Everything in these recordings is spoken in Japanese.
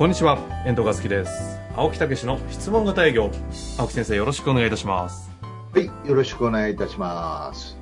こんにちは、遠藤和樹です。青木武の質問型営業。青木先生、よろしくお願いいたします。はい、よろしくお願いいたします。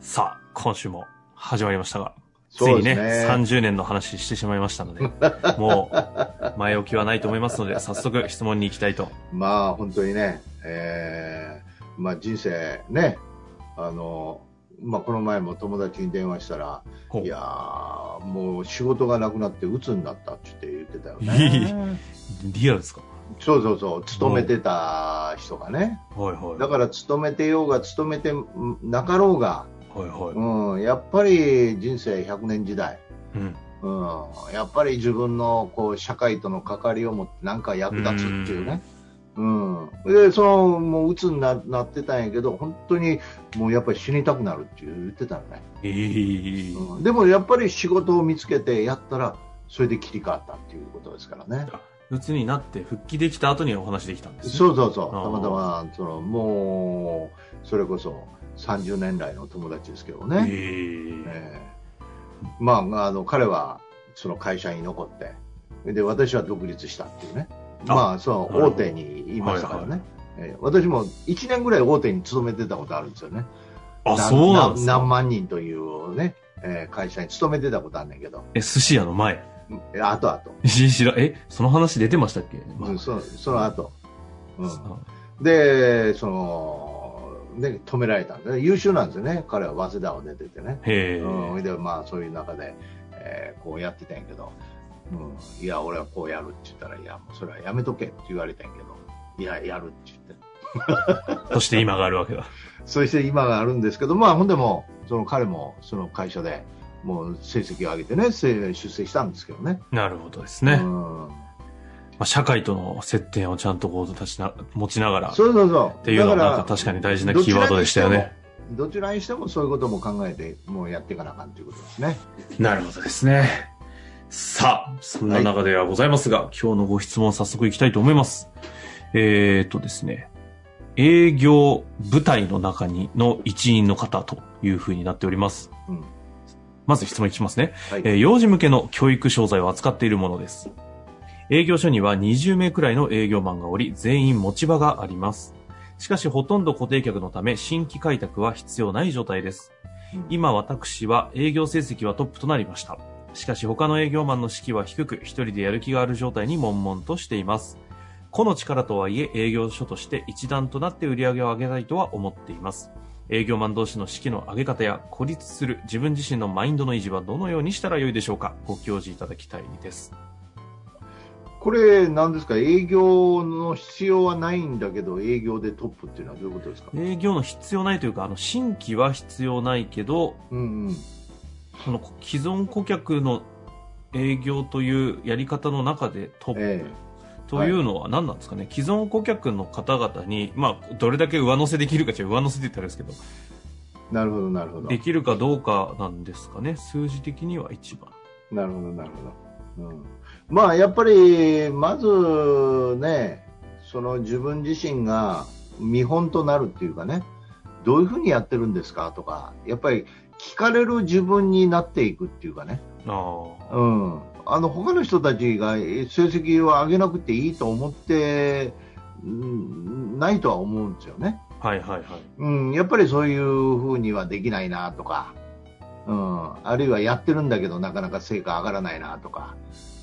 さあ、今週も始まりましたが、つそいうにね、ね30年の話してしまいましたので、もう、前置きはないと思いますので、早速質問に行きたいと。まあ、本当にね、えー、まあ人生ね、あの、まあこの前も友達に電話したら、いやー、もう仕事がなくなって鬱になったって言ってたよ いね。リアルですか？そうそうそう、勤めてた人がね。はいはい。だから勤めてようが勤めてなかろうが、はいはい。うん、やっぱり人生100年時代。うん。うん、やっぱり自分のこう社会との関わりを持って何か役立つっていうね。うん、でそのもう鬱にななってたんやけど本当にもうやっぱり死にたくなるって言ってたのね、えーうん、でもやっぱり仕事を見つけてやったらそれで切り替わったっていうことですからね。鬱になって復帰できた後にお話できたんですね。そうそうそう。たまたまそのもうそれこそ30年来の友達ですけどえね、ーえ。えまあ、あの彼はその会社に残ってで私は独立したっていうね、あまあ、その大手にいましたからね、はいええ私も1年ぐらい大手に勤めてたことあるんですよね、あ、そうなんですか？何万人という、ねええ会社に勤めてたことあるんだけど、え、寿司屋の前？えあとあと、し知ら、え、その話出てましたっけ、まあうんそその後、うん。あでそので止められたんで、優秀なんですよね、彼は早稲田を出ててね。へえ。うん、でまあそういう中で、えーこうやってたんやけど、うん、いや俺はこうやるって言ったらいやもうそれはやめとけって言われたんやけどいややるって言って そして今があるわけだ。そして今があるんですけどまあほんでもその彼もその会社でもう成績を上げてねせ出世したんですけどねなるほどですね。うん、まあ、社会との接点をちゃんとこう立ちな、持ちながら。っそうそうそうていうのはだからなんか確かに大事なキーワードでしたよね。どちらにしてもそういうことも考えてもうやっていかなあかんということですねなるほどですね。さあ、そんな中ではございますが、今日のご質問早速いきたいと思います。えー、っとですね、営業部隊の中にの一員の方というふうになっております。うんまず質問いきますね。はい、えー幼児向けの教育商材を扱っているものです。営業所には20名くらいの営業マンがおり、全員持ち場があります。しかしほとんど固定客のため新規開拓は必要ない状態です。うん今私は営業成績はトップとなりました。しかし他の営業マンの士気は低く、一人でやる気がある状態に悶々としています。個の力とはいえ営業所として一段となって売り上げを上げたいとは思っています。営業マン同士の士気の上げ方や孤立する自分自身のマインドの維持はどのようにしたらよいでしょうかご教示いただきたいです。これ、なんですか、営業の必要はないんだけど、営業でトップっていうのはどういうことですか、営業の必要ないというか、あの、新規は必要ないけど、うんうん、その既存顧客の営業というやり方の中でトップ、えというのは何なんですかね、既存顧客の方々に、まあ、どれだけ上乗せできるかじゃ上乗せって言ったらですけど、えなるほど、なるほど。できるかどうかなんですかね、数字的には一番。なるほど、なるほど。うん、まあ、やっぱり、まずね、その自分自身が見本となるっていうかね、どういうふうにやってるんですかとか、やっぱり聞かれる自分になっていくっていうかね、ああ。うん、あの他の人たちが成績を上げなくていいと思ってうんないとは思うんですよね。はいはいはい。うん、やっぱりそういうふうにはできないなとか、うん、あるいはやってるんだけどなかなか成果上がらないなとか、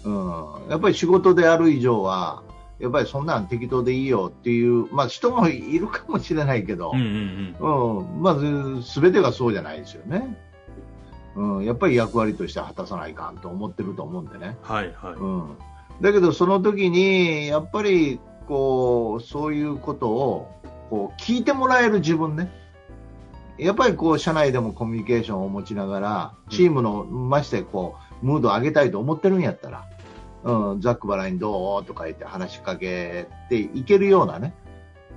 うん、やっぱり仕事である以上は、やっぱりそんなん適当でいいよっていう、まあ人もいるかもしれないけどうん、うんうん。うん、まず全てがそうじゃないですよね。うん、やっぱり役割として果たさないかんと思ってると思うんでね。はいはい。うん、だけどその時にやっぱりこうそういうことをこう聞いてもらえる自分ねやっぱりこう社内でもコミュニケーションを持ちながらチームのましてこうムードを上げたいと思ってるんやったら、うん、ざっくばらんにどうとか言って話しかけていけるようなね、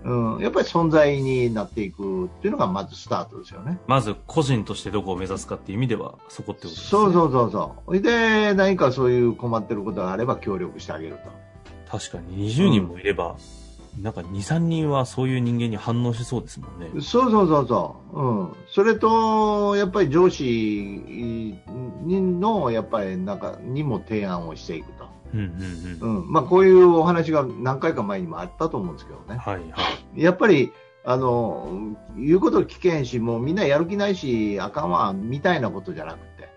うん、やっぱり存在になっていくっていうのがまずスタートですよね。まず個人としてどこを目指すかっていう意味ではそこってことですね。そうそうそうそう。で、何かそういう困ってることがあれば協力してあげると。確かに20人もいれば、なんか2、3人はそういう人間に反応しそうですもんね。そうそうそうそう。うん。それと、やっぱり上司の、やっぱりなんか、にも提案をしていくと。うんうんうん。うん。まあ、こういうお話が何回か前にもあったと思うんですけどね。はいはい。やっぱり、あの、言うこと聞けんし、もうみんなやる気ないし、あかんわ、みたいなことじゃなくて。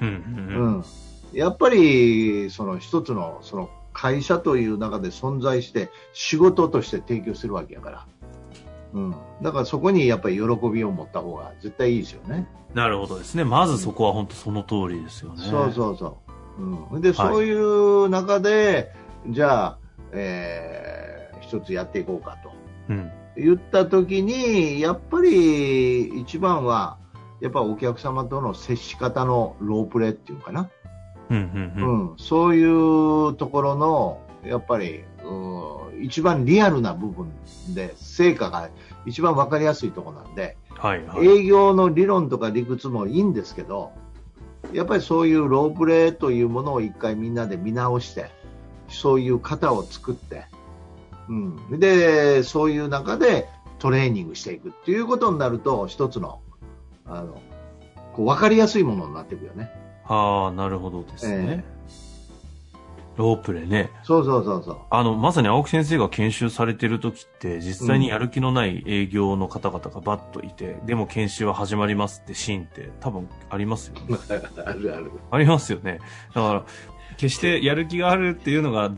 うんうんううん。ん。やっぱり、その一つの、その会社という中で存在して、仕事として提供するわけやから。うん。だからそこにやっぱり喜びを持った方が絶対いいですよね。なるほどですね。まずそこは本当その通りですよね。そうそうそう。うん。で、そういう中で、じゃあ、えー、一つやっていこうかと。うん。言った時に、やっぱり一番は、やっぱお客様との接し方のロープレーっていうかな。うんうんうん。うん、そういうところの、やっぱり、うん、一番リアルな部分で、成果が一番わかりやすいところなんで、はいはい。営業の理論とか理屈もいいんですけど、やっぱりそういうロープレーというものを一回みんなで見直して、そういう型を作って、うん、で、そういう中でトレーニングしていくっていうことになると、一つの、あの、こう分かりやすいものになっていくよね。ああ、なるほどですね。ロープレね。そうそうそうそう。あの、まさに青木先生が研修されてる時って、実際にやる気のない営業の方々がバッといて、でも研修は始まりますってシーンって多分ありますよね。あるある。ありますよね。だから、決してやる気があるっていうのが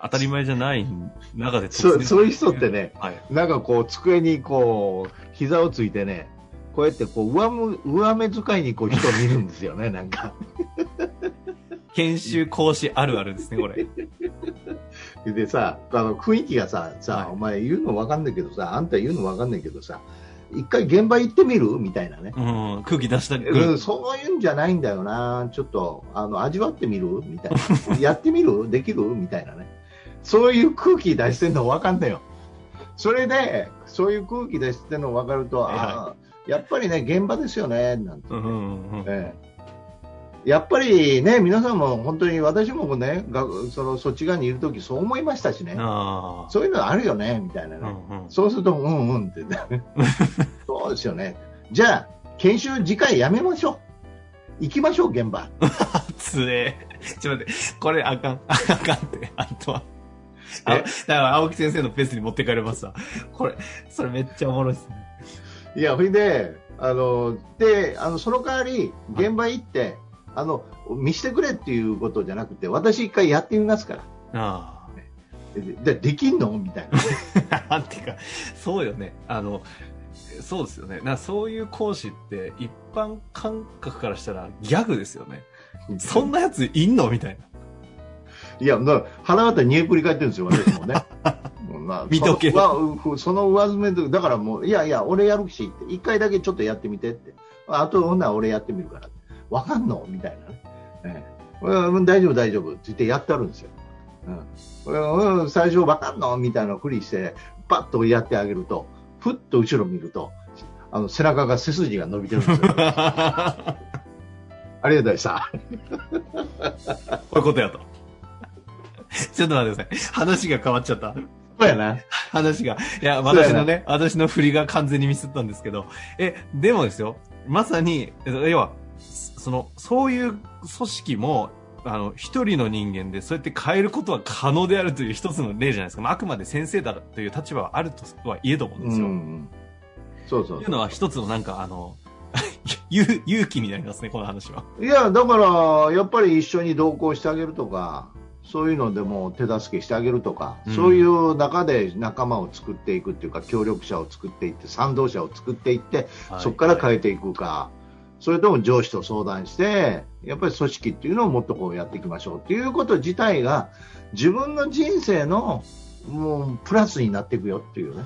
当たり前じゃない中でそうそういう人ってね、はい。なんかこう、机にこう、膝をついてね、こうやってこう上む、上目遣いにこう人を見るんですよね、なんか。研修講師あるあるですね、これ。でさ、あの雰囲気がさ、さ、はいお前言うのわかんないけどさ、あんた言うのわかんないけどさ、一回現場行ってみる？みたいなね。うん、空気出したり、うん、そういうんじゃないんだよな。ちょっと、あの、味わってみる？みたいな。やってみる？できる？みたいなね。そういう空気出してんのわかんないよ。それで、そういう空気出してんの分かると、はいああ、やっぱりね、現場ですよね、なんて、うんうんうん。ええやっぱりね、皆さんも本当に私もね、がそのそっち側にいるときそう思いましたしね。そういうのあるよね、みたいなね。うんうん。そうすると、うんうんって、ね、そうですよね。じゃあ、研修次回やめましょう。行きましょう、現場。つえ。ちょっと待って、これあかん、あかんって、あとは。だから青木先生のペースに持ってかれますわ。これ、それめっちゃおもろいですね。いや、それで、あの、で、あの、その代わり、現場行って、あの、見してくれっていうことじゃなくて、私一回やってみますから。あで、でできんのみたいな。あ。なんていうか、そうよね。あの、そうですよね。なそういう講師って、一般感覚からしたらギャグですよね。そんなやついんのみたいな。いや、だ腹渡にえくり返ってるんですよ、私もね。まあ見とけそその上詰めとだからもう、いやいや、俺やるし一回だけちょっとやってみてって。あと、ほんなら俺やってみるからって。わかんの？みたいなね。ええうん、大丈夫、大丈夫って言ってやってあるんですよ。うんうん、最初わかんの？みたいなふりして、パッとやってあげると、ふっと後ろ見ると、あの背中が背筋が伸びてるんですよ。ありがとうございました。こういうことやと。ちょっと待ってください。話が変わっちゃった。そうやな。話が。いや、私のね、私の振りが完全にミスったんですけど。え、でもですよ、まさに、え要は、その、そういう組織も、あの、一人の人間で、そうやって変えることは可能であるという一つの例じゃないですか。まあ、あくまで先生だという立場はあるとはいえどもうですよ。ん。そうそうというのは一つのなんか、あの、勇勇気になりますね、この話は。いや、だから、やっぱり一緒に同行してあげるとか、そういうのでも手助けしてあげるとか、うんそういう中で仲間を作っていくっていうか、協力者を作っていって、賛同者を作っていって、そこから変えていくか、それとも上司と相談して、やっぱり組織っていうのをもっとこうやっていきましょうっていうこと自体が、自分の人生のもうプラスになっていくよっていうね。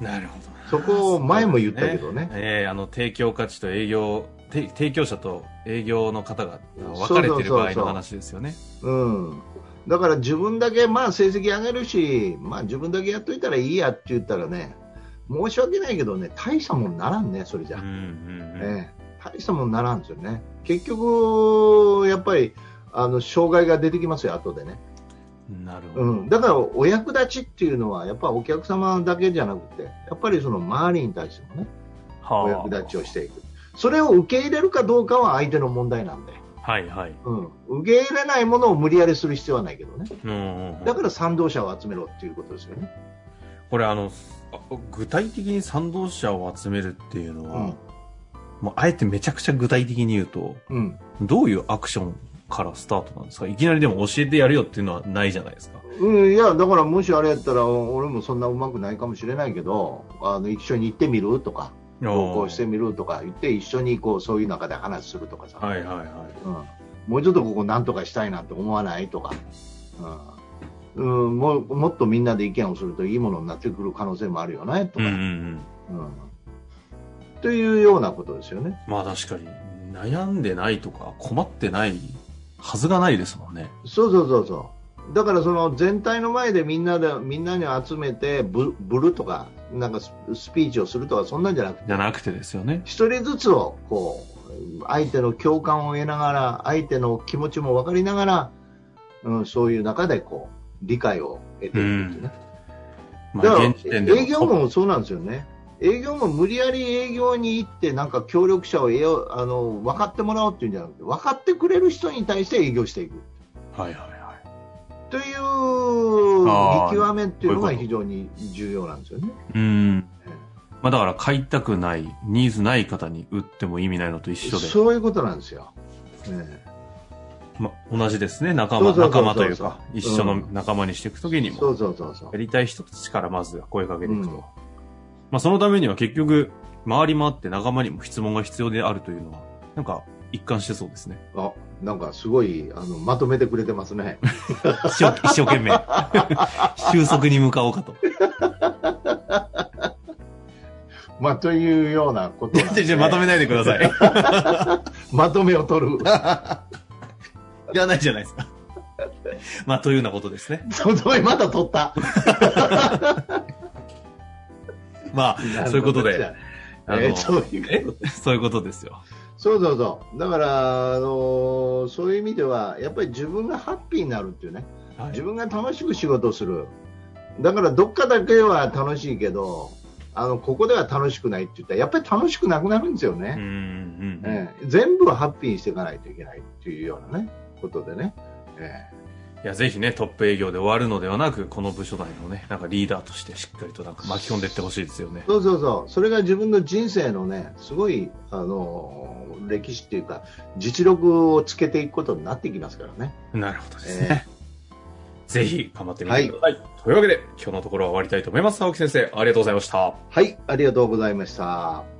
なるほどな。そこを前も言ったけどねええあの、提供価値と営業て提供者と営業の方が分かれてる場合の話ですよね。うん。だから自分だけ、まあ成績上げるし、まあ自分だけやっといたらいいやって言ったらね、申し訳ないけどね、大したもんならんね、それじゃ。うんうんうんええ大したもんならんですよね。結局、やっぱり、あの、障害が出てきますよ、後でね。なるほど。うん。だから、お役立ちっていうのは、やっぱお客様だけじゃなくて、やっぱりその周りに対してもね、はお役立ちをしていく。それを受け入れるかどうかは相手の問題なんで。はいはい。うん。受け入れないものを無理やりする必要はないけどね。うんうんうんだから賛同者を集めろっていうことですよね。これあの、あ具体的に賛同者を集めるっていうのは、うんもうあえてめちゃくちゃ具体的に言うと、うん。どういうアクションからスタートなんですか？いきなりでも教えてやるよっていうのはないじゃないですか。うん、いや、だからもしあれやったら、俺もそんなうまくないかもしれないけど、あの、一緒に行ってみるとか、投稿してみるとか言って、一緒にこう、そういう中で話するとかさ。はいはいはい。うん。もうちょっとここなんとかしたいなって思わないとか。うん。うん、もうもっとみんなで意見をするといいものになってくる可能性もあるよね、とか。うんうんうん。うんというようなことですよね。まあ確かに、悩んでないとか困ってないはずがないですもんね。そうそうそうそう。だからその全体の前でみんなで、みんなに集めてブ、ブルとか、なんかススピーチをするとか、そんなんじゃなくて、じゃなくてですよね。一人ずつを、こう、相手の共感を得ながら、相手の気持ちも分かりながら、うん、そういう中でこう、理解を得ていくっていうね。まだから、営業もそうなんですよね。営業も無理やり営業に行って、なんか協力者を得よう、あの、分かってもらおうっていうんじゃなくて、分かってくれる人に対して営業していく。はいはいはい。という見極めっていうのが非常に重要なんですよね。うん。えまあだから買いたくない、ニーズない方に売っても意味ないのと一え緒で。そういうことなんですよ。えまあ同じですね。仲間、仲間というか、一緒の仲間にしていくときにも、えそうそうそうそうや。りたい人たちからまずは声かけていくと。うんまあそのためには結局、回り回って仲間にも質問が必要であるというのは、なんか一貫してそうですね。あ、なんかすごい、あの、まとめてくれてますね。一生一生懸命、収束に向かおうかと。まあ、というようなことなんで、じゃまとめないでください。まとめを取る。いらないじゃないですか。まあ、というようなことですね。そのまた取った。まあ、そういうことで。えーそういうことえ？そういうことですよ。そうそうそう。だから、あのーそういう意味では、やっぱり自分がハッピーになるっていうね。はい自分が楽しく仕事をする。だから、どっかだけは楽しいけど、あの、ここでは楽しくないって言ったら、やっぱり楽しくなくなるんですよね。うんうんうん。ええ全部をハッピーにしていかないといけないっていうようなね、ことでね。えいや、ぜひね、トップ営業で終わるのではなく、この部署内のね、なんかリーダーとしてしっかりとなんか巻き込んでいってほしいですよねえ。そうそうそう。それが自分の人生のね、すごい、あのー歴史っていうか、実力をつけていくことになってきますからね。なるほどですね。ぜひ頑張ってみてください。というわけで、今日のところは終わりたいと思います。青木先生、ありがとうございました。はい、ありがとうございました。